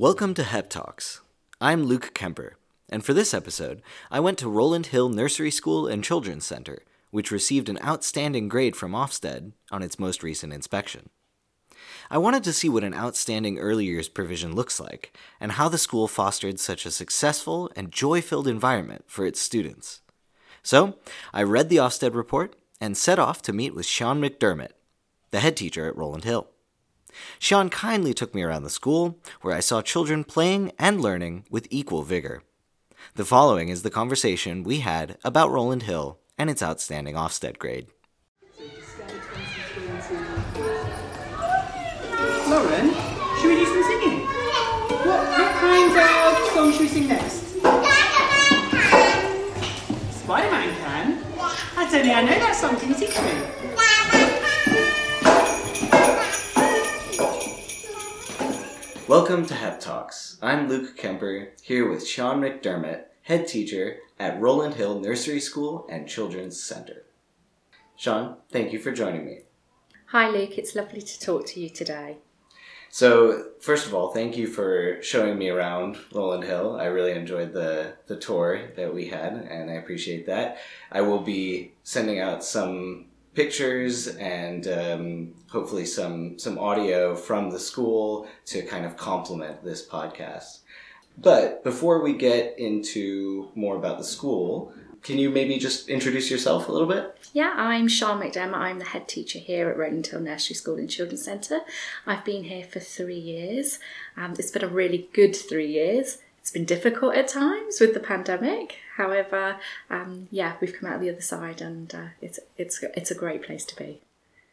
Welcome to HEP Talks. I'm Luke Kemper, and for this episode, I went to Rowland Hill Nursery School and Children's Center, which received an outstanding grade from Ofsted on its most recent inspection. I wanted to see what an outstanding early years provision looks like, and how the school fostered such a successful and joy filled environment for its students. So, I read the Ofsted report and set off to meet with Sian McDermott, the head teacher at Rowland Hill. Sian kindly took me around the school, where I saw children playing and learning with equal vigor. The following is the conversation we had about Rowland Hill and its outstanding Ofsted grade. Lauren, should we do some singing? What, what kind of song should we sing next? Spider-Man can? I don't think I know that song. Can you teach me? Welcome to HEP Talks. I'm Luke Kemper, here with Sian McDermott, head teacher at Rowland Hill Nursery School and Children's Center. Sian, thank you for joining me. Hi, Luke. It's lovely to talk to you today. So, first of all, thank you for showing me around Rowland Hill. I really enjoyed the, the tour that we had, and I appreciate that. I will be sending out some pictures and um, hopefully some, some audio from the school to kind of complement this podcast. But before we get into more about the school, can you maybe just introduce yourself a little bit? Yeah, I'm Sian McDermott. I'm the head teacher here at Rowland Hill Nursery School and Children's Centre. I've been here for three years. Um, it's been a really good three years. It's been difficult at times with the pandemic. However, um, yeah, we've come out the other side, and uh, it's it's it's a great place to be.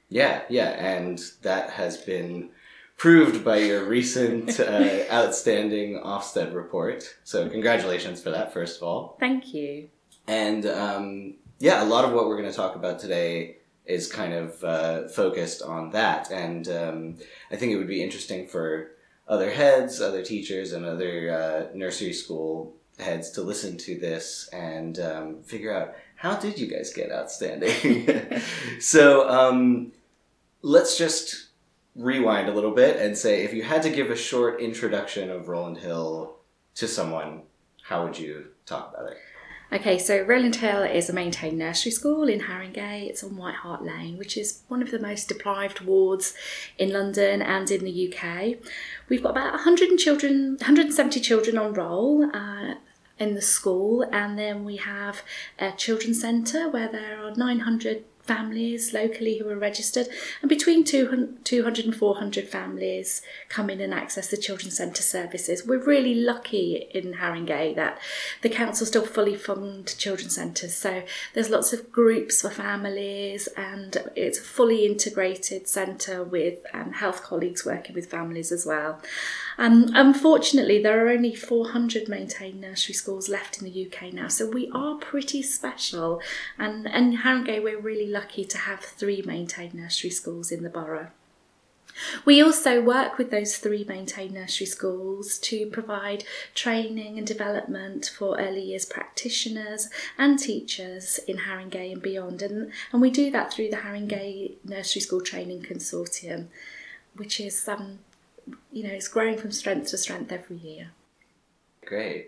Yeah, yeah, and that has been proved by your recent uh, outstanding Ofsted report. So, congratulations for that, first of all. Thank you. And um, yeah, a lot of what we're going to talk about today is kind of uh, focused on that. And um, I think it would be interesting for other heads, other teachers, and other uh, nursery school heads to listen to this and um, figure out how did you guys get outstanding. so um, let's just rewind a little bit and say if you had to give a short introduction of Rowland Hill to someone, how would you talk about it? Okay, so Rowland Hill is a maintained nursery school in Haringey. It's on White Hart Lane, which is one of the most deprived wards in London and in the UK. We've got about 100 children, 170 children on roll. Uh, in the school, and then we have a children's centre where there are 900 families locally who are registered, and between 200 and 400 families come in and access the children's centre services. We're really lucky in Haringey that the council still fully fund children's centres, so there's lots of groups for families, and it's a fully integrated centre with um, health colleagues working with families as well. Um, unfortunately, there are only 400 maintained nursery schools left in the UK now, so we are pretty special. And in Haringey, we're really lucky to have three maintained nursery schools in the borough. We also work with those three maintained nursery schools to provide training and development for early years practitioners and teachers in Haringey and beyond. And, and we do that through the Haringey Nursery School Training Consortium, which is um, you know, it's growing from strength to strength every year. Great.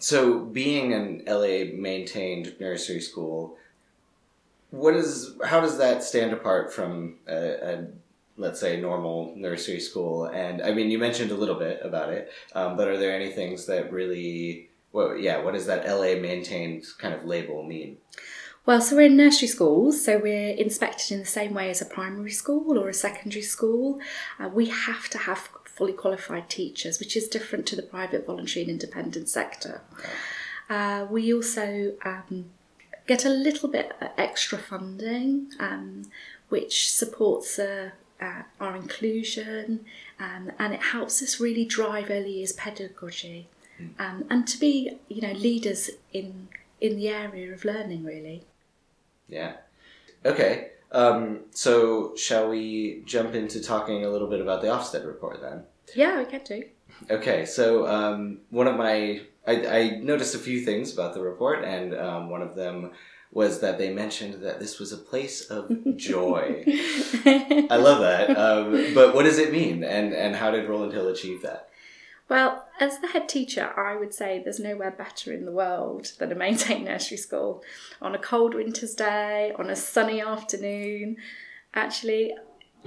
So, being an LA maintained nursery school, what is how does that stand apart from a, a let's say normal nursery school? And I mean, you mentioned a little bit about it, um, but are there any things that really, well, yeah, what does that LA maintained kind of label mean? Well, so we're in nursery schools, so we're inspected in the same way as a primary school or a secondary school. Uh, we have to have fully qualified teachers, which is different to the private, voluntary, and independent sector. Uh, we also um, get a little bit extra funding, um, which supports uh, uh, our inclusion um, and it helps us really drive early years pedagogy um, and to be, you know, leaders in in the area of learning, really. Yeah. Okay. Um, so, shall we jump into talking a little bit about the Ofsted report then? Yeah, we can do. Okay, so um, one of my I, I, noticed a few things about the report, and um, one of them was that they mentioned that this was a place of joy. I love that. Um, but what does it mean, and and how did Rowland Hill achieve that? Well, as the head teacher, I would say there's nowhere better in the world than a maintained nursery school. On a cold winter's day, on a sunny afternoon, actually,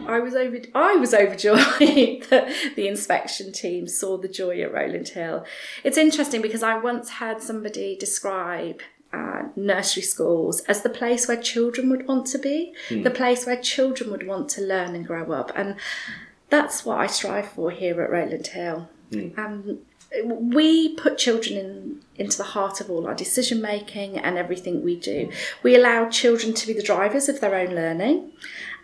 I was over I was overjoyed that the inspection team saw the joy at Rowland Hill. It's interesting because I once heard somebody describe uh, nursery schools as the place where children would want to be, the place where children would want to learn and grow up, and that's what I strive for here at Rowland Hill. Um, we put children in into the heart of all our decision making and everything we do. We allow children to be the drivers of their own learning,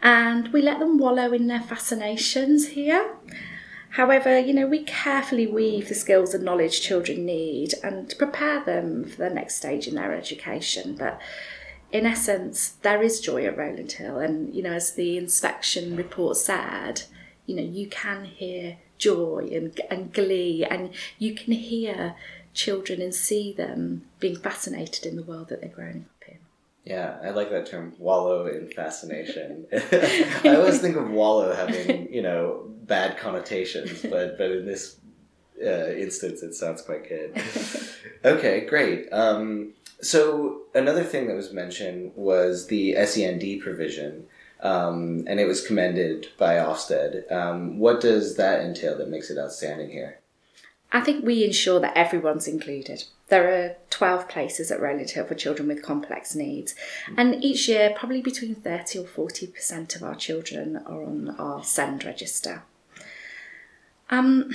and we let them wallow in their fascinations here. However, you know, we carefully weave the skills and knowledge children need and prepare them for the next stage in their education. But in essence, there is joy at Rowland Hill, and you know, as the inspection report said, you know, you can hear joy and, and glee, and you can hear children and see them being fascinated in the world that they're growing. Yeah, I like that term, wallow in fascination. I always think of wallow having, you know, bad connotations, but but in this uh, instance, it sounds quite good. okay, great. Um, so another thing that was mentioned was the SEND provision, um, and it was commended by Ofsted. Um, what does that entail that makes it outstanding here? I think we ensure that everyone's included. There are 12 places at Rowland Hill for children with complex needs, and each year, probably between 30 or 40% of our children are on our SEND register. Um,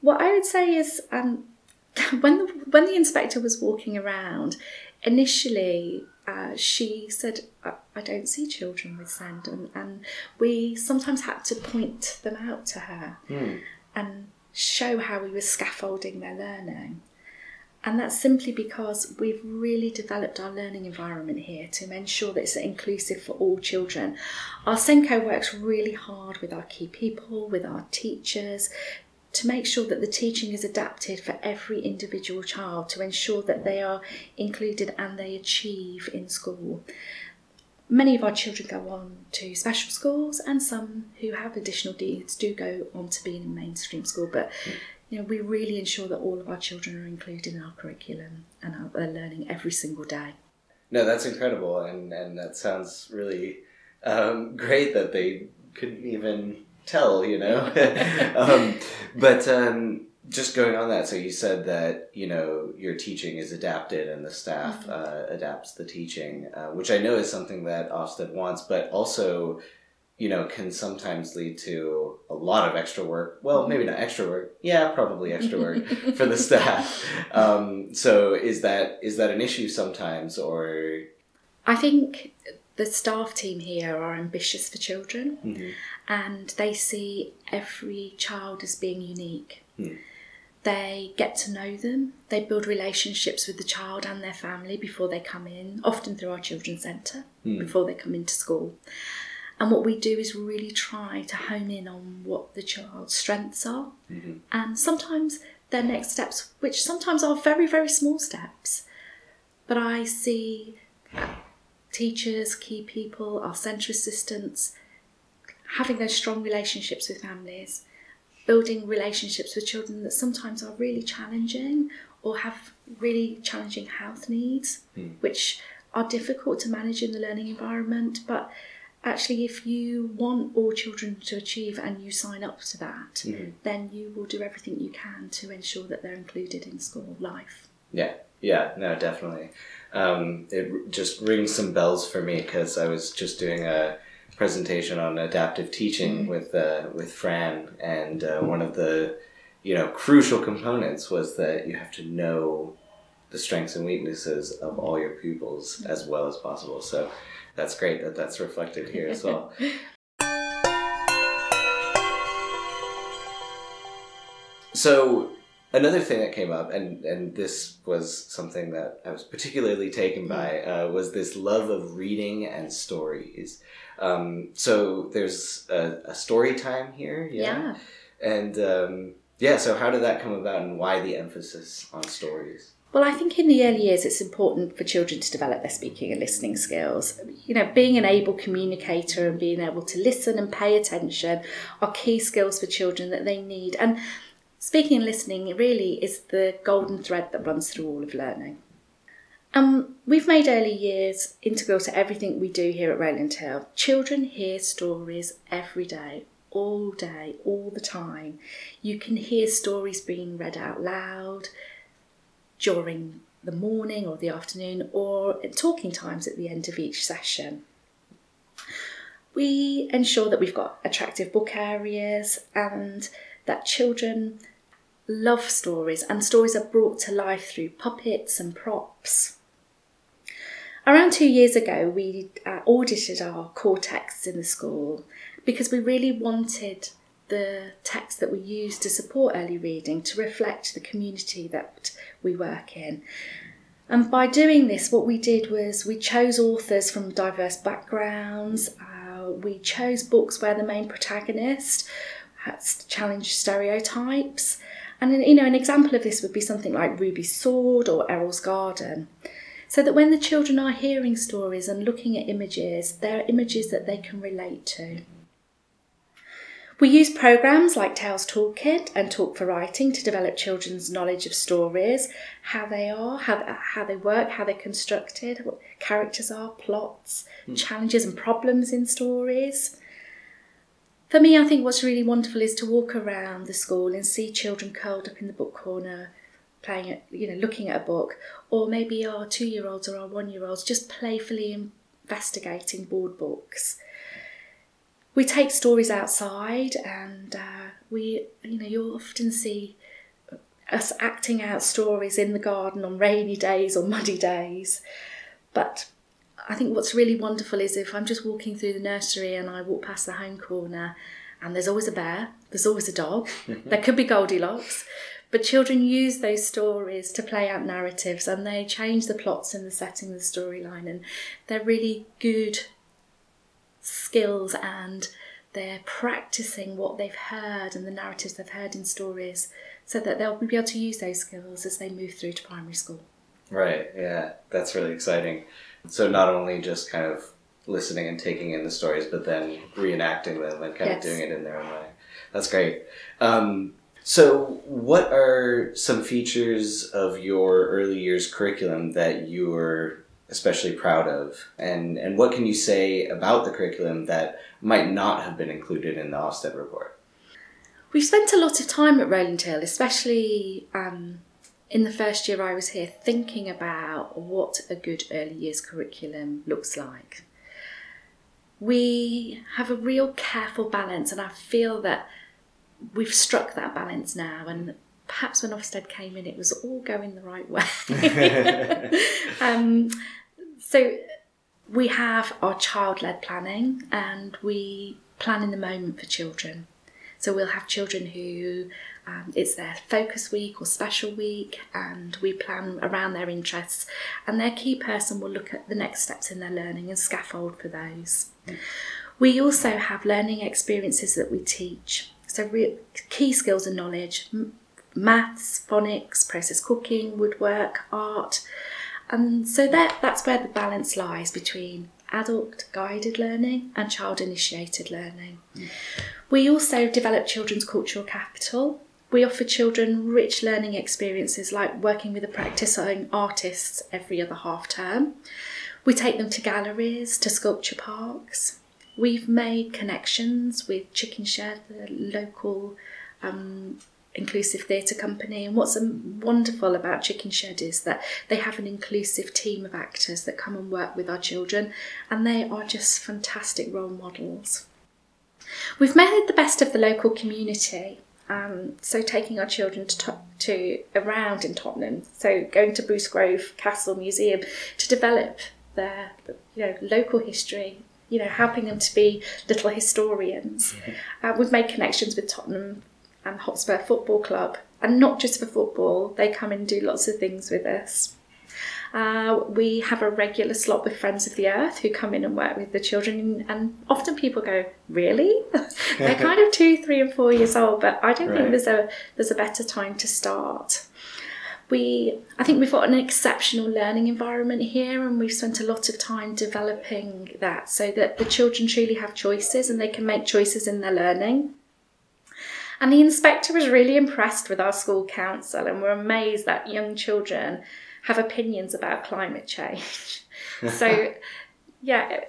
what I would say is, um, when the, when the inspector was walking around, initially uh, she said, I, I don't see children with SEND, and, and we sometimes had to point them out to her and show how we were scaffolding their learning. And that's simply because we've really developed our learning environment here to ensure that it's inclusive for all children. Our SENCO works really hard with our key people, with our teachers, to make sure that the teaching is adapted for every individual child to ensure that they are included and they achieve in school. Many of our children go on to special schools, and some who have additional needs do go on to be in mainstream school. But you know, we really ensure that all of our children are included in our curriculum and are are learning every single day. No, that's incredible, and and that sounds really um, great that they couldn't even tell, you know. um, but um, just going on that, so you said that you know your teaching is adapted and the staff uh, adapts the teaching, uh, which I know is something that Ofsted wants, but also. You know, can sometimes lead to a lot of extra work. Well, maybe not extra work. Yeah, probably extra work for the staff. Um, so, is that is that an issue sometimes, or I think the staff team here are ambitious for children and they see every child as being unique. They get to know them, they build relationships with the child and their family before they come in, often through our children's centre, hmm. before they come into school. And what we do is really try to hone in on what the child's strengths are mm-hmm. and sometimes their next steps, which sometimes are very, very small steps. But I see teachers, key people, our centre assistants having those strong relationships with families, building relationships with children that sometimes are really challenging or have really challenging health needs, which are difficult to manage in the learning environment. But actually, if you want all children to achieve and you sign up to that, then you will do everything you can to ensure that they're included in school life. Yeah, yeah, no, definitely. Um, it just rings some bells for me because I was just doing a presentation on adaptive teaching with uh, with Fran, and uh, one of the you know crucial components was that you have to know the strengths and weaknesses of all your pupils as well as possible. So that's great that that's reflected here as well. So another thing that came up, and and this was something that I was particularly taken by, uh, was this love of reading and stories. Um, so there's a, a story time here, yeah, and um, yeah. So how did that come about, and why the emphasis on stories? Well, I think in the early years it's important for children to develop their speaking and listening skills. You know, being an able communicator and being able to listen and pay attention are key skills for children that they need. And Speaking and listening really is the golden thread that runs through all of learning. Um, we've made early years integral to everything we do here at Rowland Hill. Children hear stories every day, all day, all the time. You can hear stories being read out loud during the morning or the afternoon or talking times at the end of each session. We ensure that we've got attractive book areas and that children love stories and stories are brought to life through puppets and props. Around two years ago, we uh, audited our core texts in the school because we really wanted the text that we use to support early reading to reflect the community that we work in. And by doing this, what we did was we chose authors from diverse backgrounds. Uh, we chose books where the main protagonist has challenged stereotypes. And you know, an example of this would be something like Ruby's Sword or Errol's Garden so that when the children are hearing stories and looking at images, there are images that they can relate to. We use programs like Tales Toolkit and Talk for Writing to develop children's knowledge of stories, how they are, how, how they work, how they're constructed, what characters are, plots, mm. challenges and problems in stories. For me, I think what's really wonderful is to walk around the school and see children curled up in the book corner playing at, you know, looking at a book, or maybe our two year olds or our one year olds just playfully investigating board books. We take stories outside, and uh, we, you know, you'll often see us acting out stories in the garden on rainy days or muddy days. But I think what's really wonderful is if I'm just walking through the nursery and I walk past the home corner, and there's always a bear, there's always a dog, there could be Goldilocks, but children use those stories to play out narratives and they change the plots and the setting, the storyline, and they're really good skills and they're practicing what they've heard and the narratives they've heard in stories so that they'll be able to use those skills as they move through to primary school. Right, yeah, that's really exciting. So, not only just kind of listening and taking in the stories, but then reenacting them and kind yes. of doing it in their own way. That's great. Um, so, what are some features of your early years curriculum that you're especially proud of? And, and what can you say about the curriculum that might not have been included in the Ofsted report? We've spent a lot of time at Rowland Hill, especially um, in the first year I was here, thinking about what a good early years curriculum looks like. We have a real careful balance, and I feel that we've struck that balance now and perhaps when Ofsted came in it was all going the right way. um, so we have our child-led planning and we plan in the moment for children. So we'll have children who um, it's their focus week or special week, and we plan around their interests. And their key person will look at the next steps in their learning and scaffold for those. We also have learning experiences that we teach. So, re- key skills and knowledge maths, phonics, process cooking, woodwork, art. And so that, that's where the balance lies between adult guided learning and child initiated learning. Mm. We also develop children's cultural capital. We offer children rich learning experiences like working with the practicing artists every other half term. We take them to galleries, to sculpture parks. We've made connections with Chicken Shed, the local um, inclusive theatre company. And what's wonderful about Chicken Shed is that they have an inclusive team of actors that come and work with our children, and they are just fantastic role models. We've made the best of the local community. Um, so taking our children to, to around in Tottenham, so going to Bruce Grove Castle Museum to develop their you know local history you know, helping them to be little historians. Mm-hmm. Uh, we've made connections with Tottenham and Hotspur Football Club, and not just for football, they come and do lots of things with us. Uh, we have a regular slot with Friends of the Earth who come in and work with the children, and often people go, "Really?" They're kind of two, three, and four years old, but I don't right. think there's a there's a better time to start we I think we've got an exceptional learning environment here and we've spent a lot of time developing that so that the children truly have choices and they can make choices in their learning. And the inspector was really impressed with our school council and were amazed that young children have opinions about climate change. so, yeah,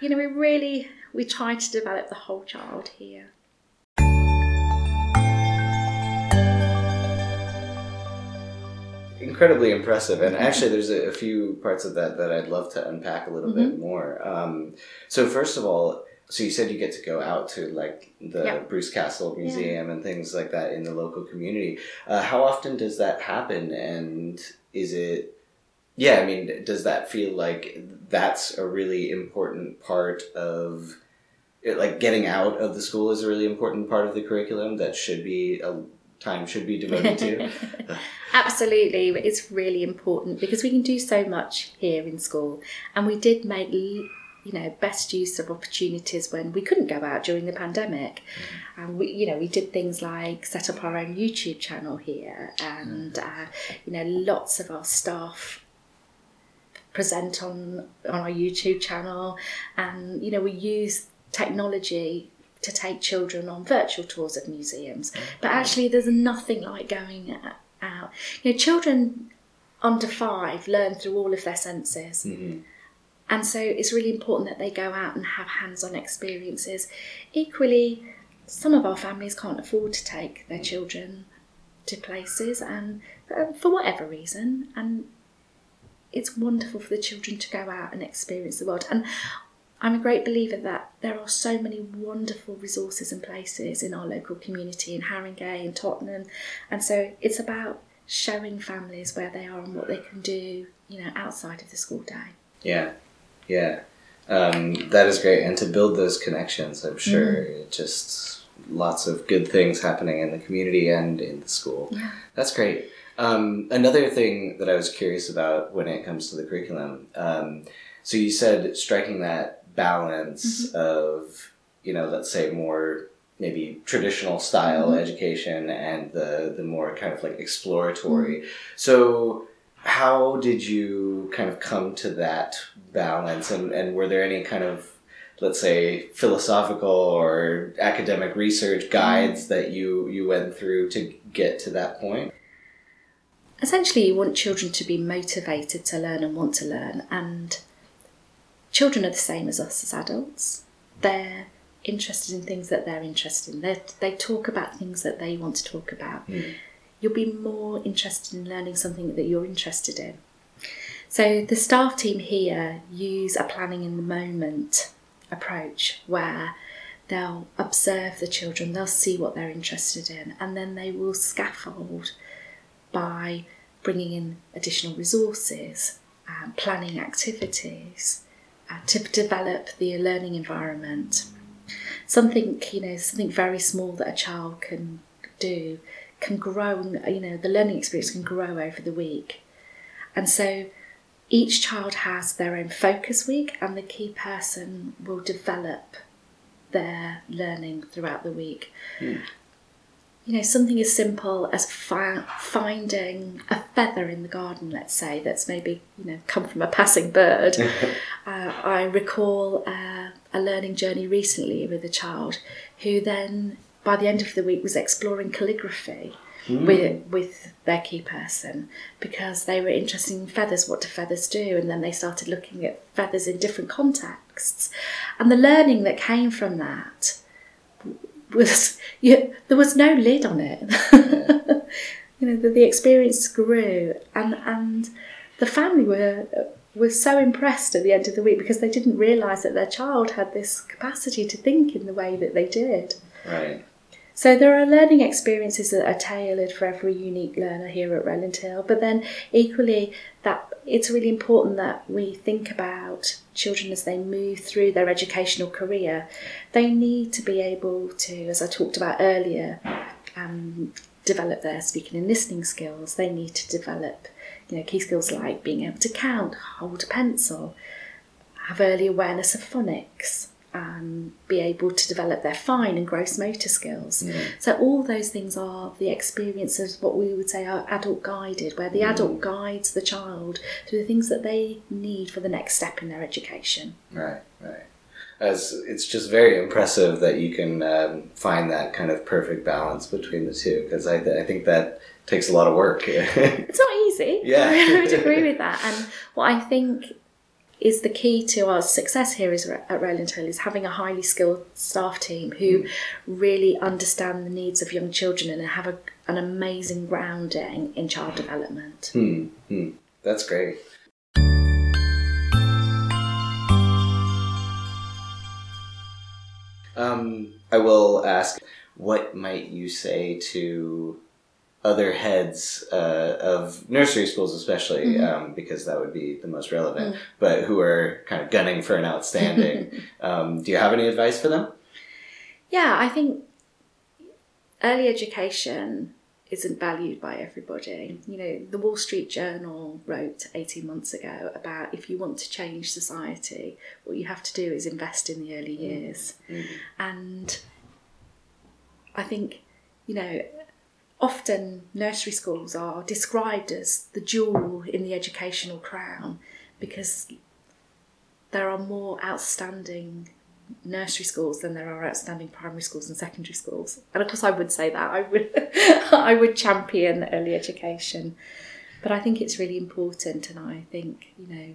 you know, we really we try to develop the whole child here. incredibly impressive and actually there's a, a, few parts of that that i'd love to unpack a little mm-hmm. bit more um, so first of all so you said you get to go out to like the yep. bruce castle museum yeah. and things like that in the local community. Uh, how often does that happen? And is it yeah i mean does that feel like that's a really important part of it, like getting out of the school is a really important part of the curriculum that should be a time should be devoted to? Absolutely. It's really important because we can do so much here in school. And we did make you know best use of opportunities when we couldn't go out during the pandemic mm. and we you know we did things like set up our own youtube channel here and mm. uh, you know lots of our staff present on on our youtube channel and you know we use technology to take children on virtual tours of museums. But actually, there's nothing like going out. You know, children under five learn through all of their senses. Mm-hmm. And so it's really important that they go out and have hands on experiences. Equally, some of our families can't afford to take their children to places, and uh, for whatever reason, and it's wonderful for the children to go out and experience the world. And I'm a great believer that there are so many wonderful resources and places in our local community in Haringey and Tottenham, and so it's about showing families where they are and what they can do, you know, outside of the school day. Yeah, yeah, um, that is great, and to build those connections, I'm sure mm. just lots of good things happening in the community and in the school. Yeah. That's great. Um, another thing that I was curious about when it comes to the curriculum. Um, so you said striking that balance mm-hmm. of you know let's say more maybe traditional style mm-hmm. education and the the more kind of like exploratory mm-hmm. so how did you kind of come to that balance and and were there any kind of let's say philosophical or academic research mm-hmm. guides that you you went through to get to that point essentially you want children to be motivated to learn and want to learn and children are the same as us as adults. They're interested in things that they're interested in. They they talk about things that they want to talk about. Mm. You'll be more interested in learning something that you're interested in. So the staff team here use a planning in the moment approach where they'll observe the children, they'll see what they're interested in, and then they will scaffold by bringing in additional resources, um, planning activities, uh, to develop the learning environment. Something, you know, something very small that a child can do can grow, you know, the learning experience can grow over the week. And so each child has their own focus week, and the key person will develop their learning throughout the week. Mm you know, something as simple as fi- finding a feather in the garden, let's say, that's maybe, you know, come from a passing bird. uh, I recall uh, a learning journey recently with a child who then, by the end of the week, was exploring calligraphy. Mm. With, with their key person because they were interested in feathers. What do feathers do? And then they started looking at feathers in different contexts. And the learning that came from that was you, there was no lid on it. you know, the, the experience grew, and and the family were were so impressed at the end of the week because they didn't realise that their child had this capacity to think in the way that they did. Right. So there are learning experiences that are tailored for every unique learner here at Rowland Hill, but then equally that it's really important that we think about children as they move through their educational career. They need to be able to, as I talked about earlier, um, develop their speaking and listening skills. They need to develop, you know, key skills like being able to count, hold a pencil, have early awareness of phonics um, be able to develop their fine and gross motor skills. Mm. So all those things are the experiences what we would say are adult guided, where the mm. adult guides the child through the things that they need for the next step in their education. Right, right. As it's just very impressive that you can um, find that kind of perfect balance between the two, because I, th- I think that takes a lot of work. It's not easy. Yeah. I would agree with that. And what I think is the key to our success here is at Rowland Hill is having a highly skilled staff team who really understand the needs of young children and have a, an amazing grounding in child development. Hmm, hmm. That's great. Um, I will ask, what might you say to other heads uh, of nursery schools, especially Mhm. um, because that would be the most relevant, Mm. but who are kind of gunning for an outstanding. um, do you have any advice for them? Yeah, I think early education isn't valued by everybody. You know, the Wall Street Journal wrote 18 months ago about if you want to change society, what you have to do is invest in the early years. And I think, you know, often nursery schools are described as the jewel in the educational crown because there are more outstanding nursery schools than there are outstanding primary schools and secondary schools. And of course I would say that. I would I would champion early education. But I think it's really important and I think, you know,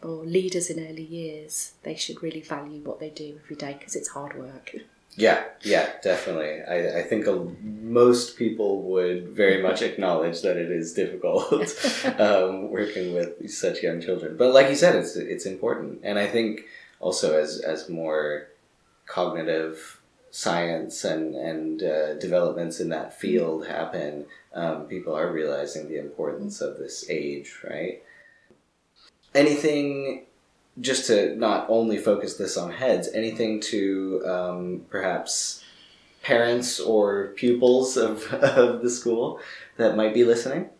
for leaders in early years, they should really value what they do every day because it's hard work. Yeah, yeah, definitely. I, I think a, most people would very much acknowledge that it is difficult um, working with such young children. But like you said, it's it's important, and I think also as as more cognitive science and and uh, developments in that field happen, um, people are realizing the importance of this age, right? Anything just to not only focus this on heads, anything to um, perhaps parents or pupils of, of the school that might be listening?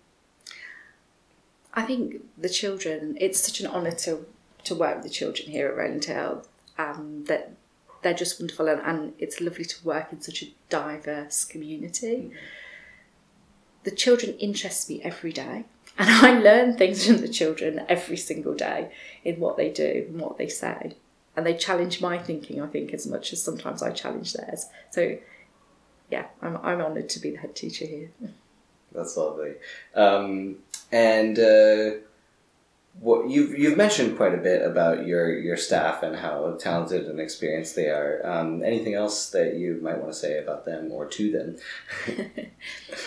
I think the children, it's such an honour to, to work with the children here at Rowland Hill, um, that they're just wonderful and, and it's lovely to work in such a diverse community. The children interest me every day and I learn things from the children every single day in what they do and what they say. And they challenge my thinking, I think, as much as sometimes I challenge theirs. So, yeah, I'm, I'm honoured to be the head teacher here. That's lovely. Um, and uh, what you've you've mentioned quite a bit about your your staff and how talented and experienced they are. Um, anything else that you might want to say about them or to them?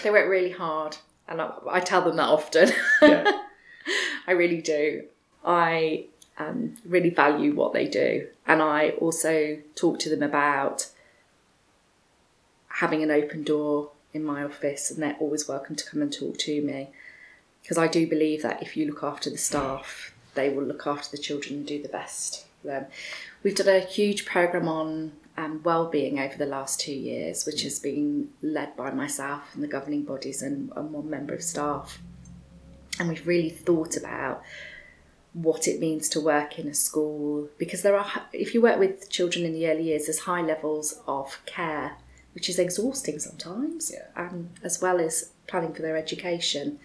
they work really hard, and I, I tell them that often. Yeah. I really do. I um, really value what they do, and I also talk to them about having an open door in my office, and they're always welcome to come and talk to me because I do believe that if you look after the staff, they will look after the children and do the best for them. We've done a huge program on um, well-being over the last two years, which has been led by myself and the governing bodies and, and one member of staff, and we've really thought about what it means to work in a school because there are if you work with children in the early years there's high levels of care which is exhausting sometimes Yeah. as well as planning for their education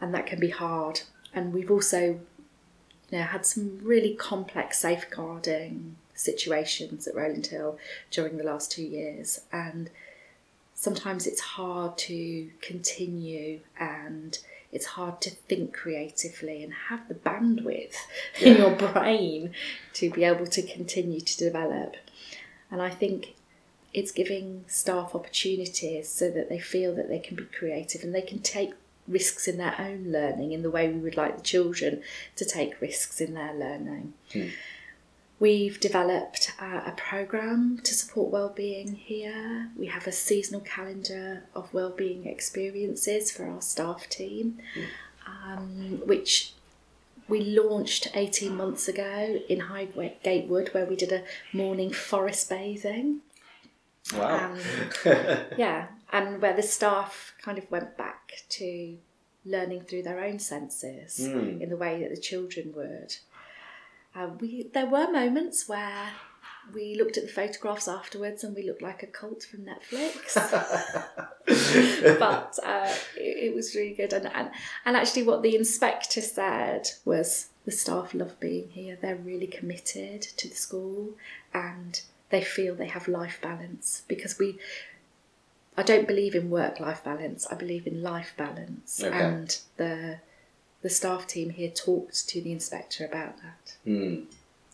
and that can be hard and we've also you know had some really complex safeguarding situations at Rowland Hill during the last two years and sometimes it's hard to continue and it's hard to think creatively and have the bandwidth in your brain to be able to continue to develop. And I think it's giving staff opportunities so that they feel that they can be creative and they can take risks in their own learning in the way we would like the children to take risks in their learning. Hmm. We've developed uh, a program to support well-being here. We have a seasonal calendar of well-being experiences for our staff team, um, which we launched 18 months ago in Highgate Wood, where we did a morning forest bathing. Wow. Um, Yeah, and where the staff kind of went back to learning through their own senses Mm. in the way that the children would. Uh, we there were moments where we looked at the photographs afterwards and we looked like a cult from Netflix. but uh, it, it was really good. And, and, and actually, what the inspector said was the staff love being here. They're really committed to the school and they feel they have life balance because we I don't believe in work life balance. I believe in life balance Okay. and the the staff team here talked to the inspector about that. Hmm.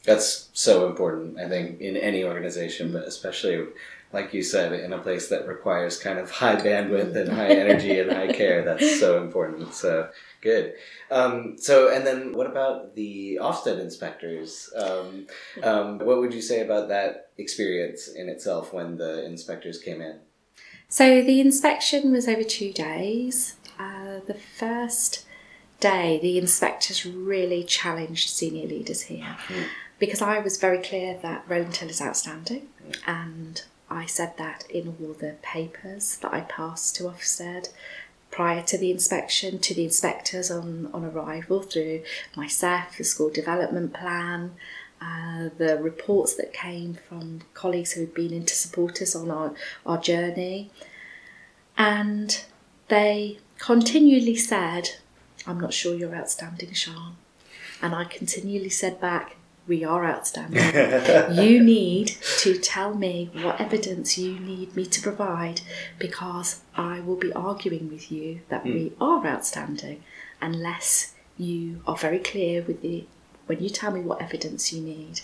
That's so important, I think, in any organization, but especially, like you said, in a place that requires kind of high bandwidth and high energy and high care. That's so important. So good. Um, so, and then what about the Ofsted inspectors? Um, um, what would you say about that experience in itself when the inspectors came in? So the inspection was over two days. Uh, the first day, the inspectors really challenged senior leaders here because I was very clear that Rowland Hill is outstanding, and I said that in all the papers that I passed to Ofsted prior to the inspection, to the inspectors on, on arrival through myself, the school development plan, uh, the reports that came from colleagues who had been in to support us on our, our journey. And they continually said, I'm not sure you're outstanding, Sian. And I continually said back, We are outstanding. you need to tell me what evidence you need me to provide because I will be arguing with you that we hmm. are outstanding unless you are very clear with the when you tell me what evidence you need.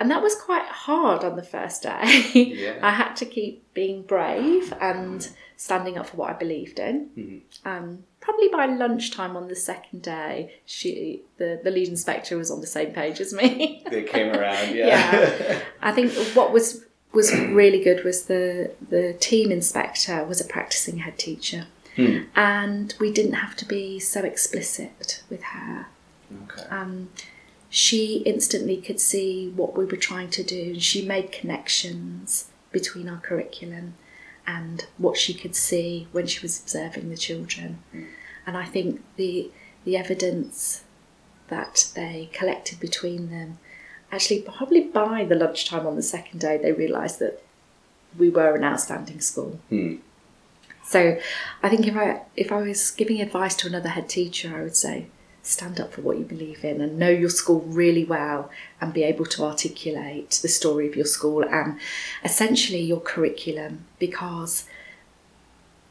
And that was quite hard on the first day. Yeah. I had to keep being brave and standing up for what I believed in. Um, probably by lunchtime on the second day, she the, the lead inspector was on the same page as me. They came around, yeah. Yeah. I think what was was really good was the the team inspector was a practicing head teacher, and we didn't have to be so explicit with her. okay. Um, she instantly could see what we were trying to do, and she made connections between our curriculum and what she could see when she was observing the children. And I think the the evidence that they collected between them, actually, probably by the lunchtime on the second day, they realised that we were an outstanding school. Hmm. So, I think if I if I was giving advice to another head teacher, I would say stand up for what you believe in and know your school really well and be able to articulate the story of your school and essentially your curriculum because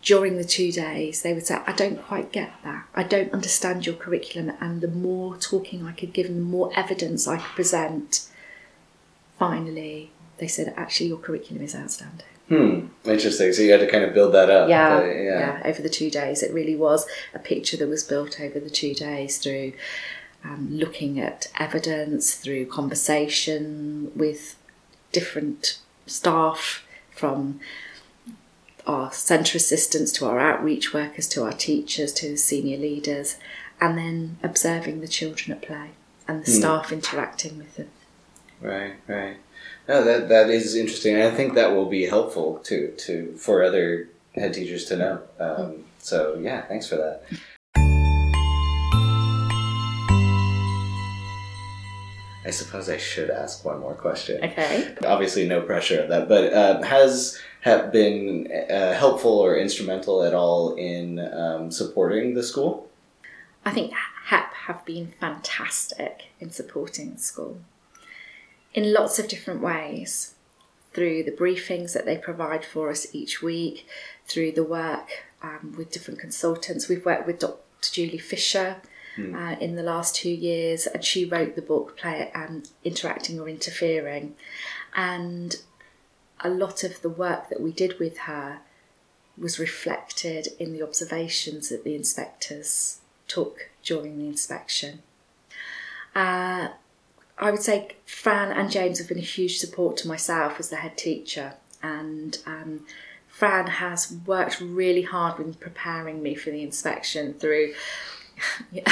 during the two days they would say i don't quite get that. I don't understand your curriculum and the more talking i could give them the more evidence i could present finally they said actually your curriculum is outstanding Hmm. Interesting. So you had to kind of build that up. yeah, Uh, yeah, Over the two days, it really was a picture that was built over the two days through um, looking at evidence, through conversation with different staff, from our centre assistants to our outreach workers to our teachers to senior leaders, and then observing the children at play and the staff interacting with them. Right, right. No, that that is interesting. and I think that will be helpful to to for other head teachers to know. Um, so yeah, thanks for that. I suppose I should ask one more question. Okay. Obviously, no pressure of that, but uh, has HEP been uh, helpful or instrumental at all in um, supporting the school? I think HEP have been fantastic in supporting the school in lots of different ways through the briefings that they provide for us each week, through the work um, with different consultants. We've worked with Dr. Julie Fisher. Uh, in the last two years, and she wrote the book "Play and Interacting or Interfering," and a lot of the work that we did with her was reflected in the observations that the inspectors took during the inspection. Uh, I would say Fran and James have been a huge support to myself as the head teacher, and um, Fran has worked really hard with preparing me for the inspection through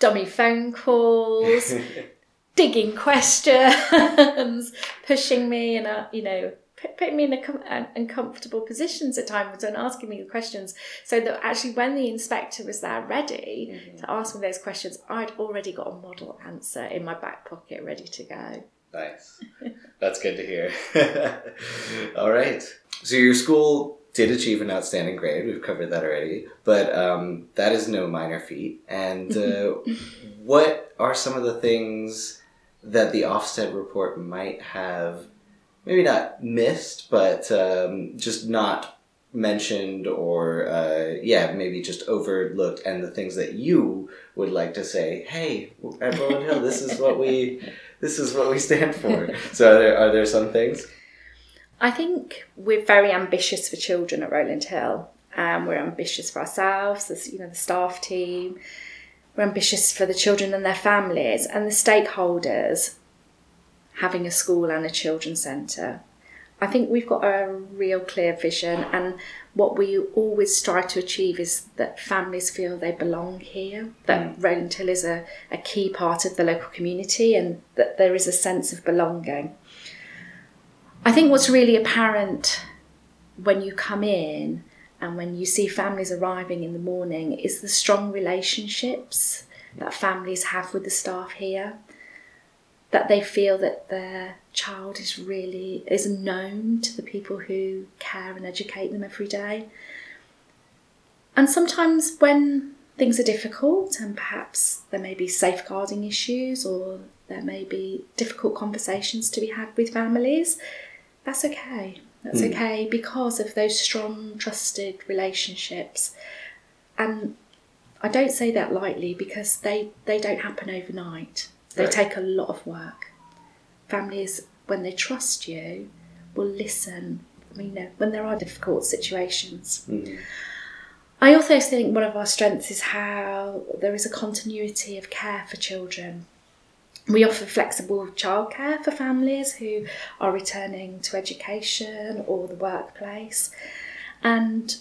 dummy phone calls, digging questions, pushing me in a you know putting me in a com- un- uncomfortable positions at times and asking me the questions so that actually when the inspector was there ready to ask me those questions i'd already got a model answer in my back pocket ready to go Nice. That's good to hear. All right. So your school did achieve an outstanding grade. We've covered that already, but um, that is no minor feat. And uh, what are some of the things that the Ofsted report might have maybe not missed, but um, just not mentioned or uh, yeah, maybe just overlooked, and the things that you would like to say, hey, at Rowland Hill, this is what we this is what we stand for. So are there, are there some things? I think we're very ambitious for children at Rowland Hill. Um, we're ambitious for ourselves, as you know, the staff team. We're ambitious for the children and their families and the stakeholders having a school and a children's centre. I think we've got a real clear vision, and what we always strive to achieve is that families feel they belong here, that mm. Rowland Hill is a, a key part of the local community, and that there is a sense of belonging. I think what's really apparent when you come in and when you see families arriving in the morning is the strong relationships that families have with the staff here that they feel that their child is really is known to the people who care and educate them every day. And sometimes when things are difficult and perhaps there may be safeguarding issues or there may be difficult conversations to be had with families, that's okay. That's mm. okay because of those strong, trusted relationships. And I don't say that lightly because they, they don't happen overnight. They right. take a lot of work. Families, when they trust you, will listen. I mean, you know, when there are difficult situations. Mm. I also think one of our strengths is how there is a continuity of care for children. We offer flexible childcare for families who are returning to education or the workplace, and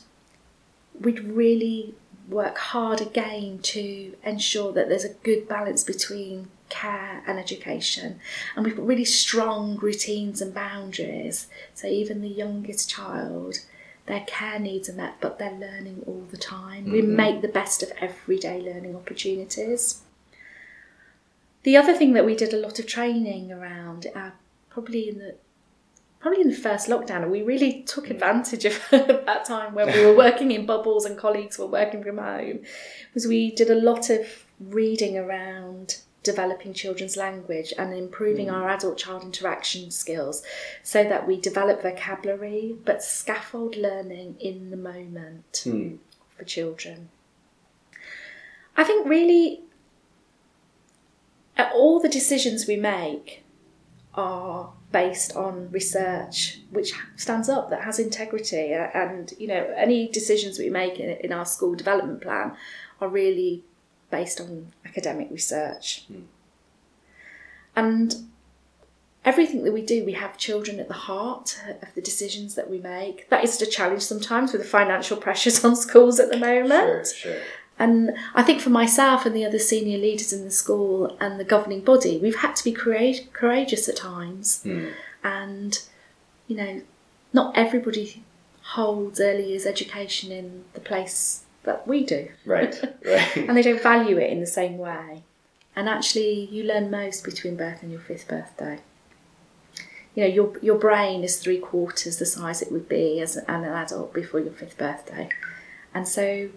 we'd really work hard again to ensure that there's a good balance between care and education. And we've got really strong routines and boundaries. So even the youngest child, their care needs are met, but they're learning all the time. Mm-hmm. We make the best of everyday learning opportunities. The other thing that we did a lot of training around, uh, probably in the probably in the first lockdown, and we really took advantage of that time when we were working in bubbles and colleagues were working from home, was we did a lot of reading around developing children's language and improving mm. our adult child interaction skills so that we develop vocabulary but scaffold learning in the moment mm. for children. I think really all the decisions we make are based on research which stands up that has integrity and you know any decisions we make in, in our school development plan are really based on academic research. Mm. And everything that we do, we have children at the heart of the decisions that we make. That is a challenge sometimes with the financial pressures on schools at the moment. Sure, sure. And I think for myself and the other senior leaders in the school and the governing body, we've had to be courageous at times. Mm. And, you know, not everybody holds early years education in the place that we do. Right, right. and they don't value it in the same way. And actually, you learn most between birth and your fifth birthday. You know, your your brain is three quarters the size it would be as an, an adult before your fifth birthday, and so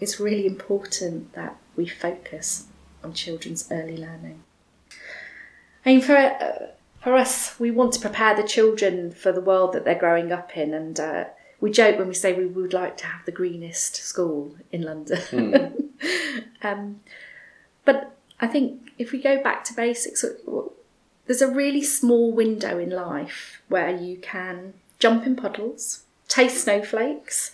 it's really important that we focus on children's early learning. I mean, for uh, for us, we want to prepare the children for the world that they're growing up in, and uh, we joke when we say we would like to have the greenest school in London. Mm. um, but I think if we go back to basics, there's a really small window in life where you can jump in puddles, taste snowflakes,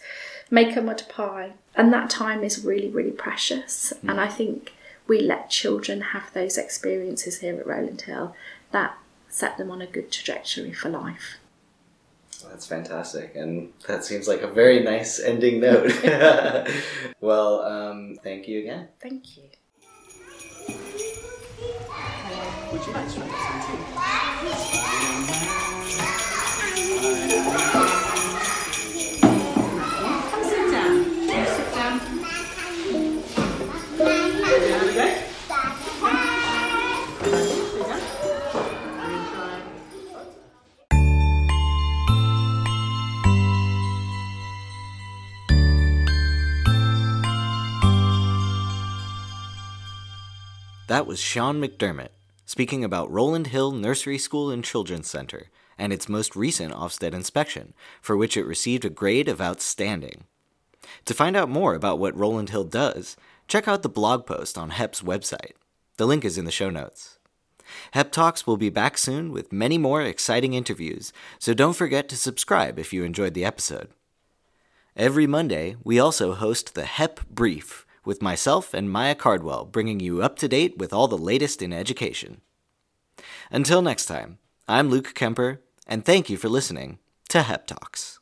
make a mud pie, and that time is really, really precious. Mm. And I think we let children have those experiences here at Rowland Hill that set them on a good trajectory for life. That's fantastic. And that seems like a very nice ending note. well, um, thank you again. Thank you. Would you like to that was Sian McDermott speaking about Rowland Hill Nursery School and Children's Center and its most recent Ofsted inspection, for which it received a grade of outstanding. To find out more about what Rowland Hill does, check out the blog post on HEP's website. The link is in the show notes. HEP Talks will be back soon with many more exciting interviews, so don't forget to subscribe if you enjoyed the episode. Every Monday, we also host the HEP Brief with myself and Maya Cardwell bringing you up to date with all the latest in education. Until next time, I'm Luke Kemper, and thank you for listening to HEP Talks.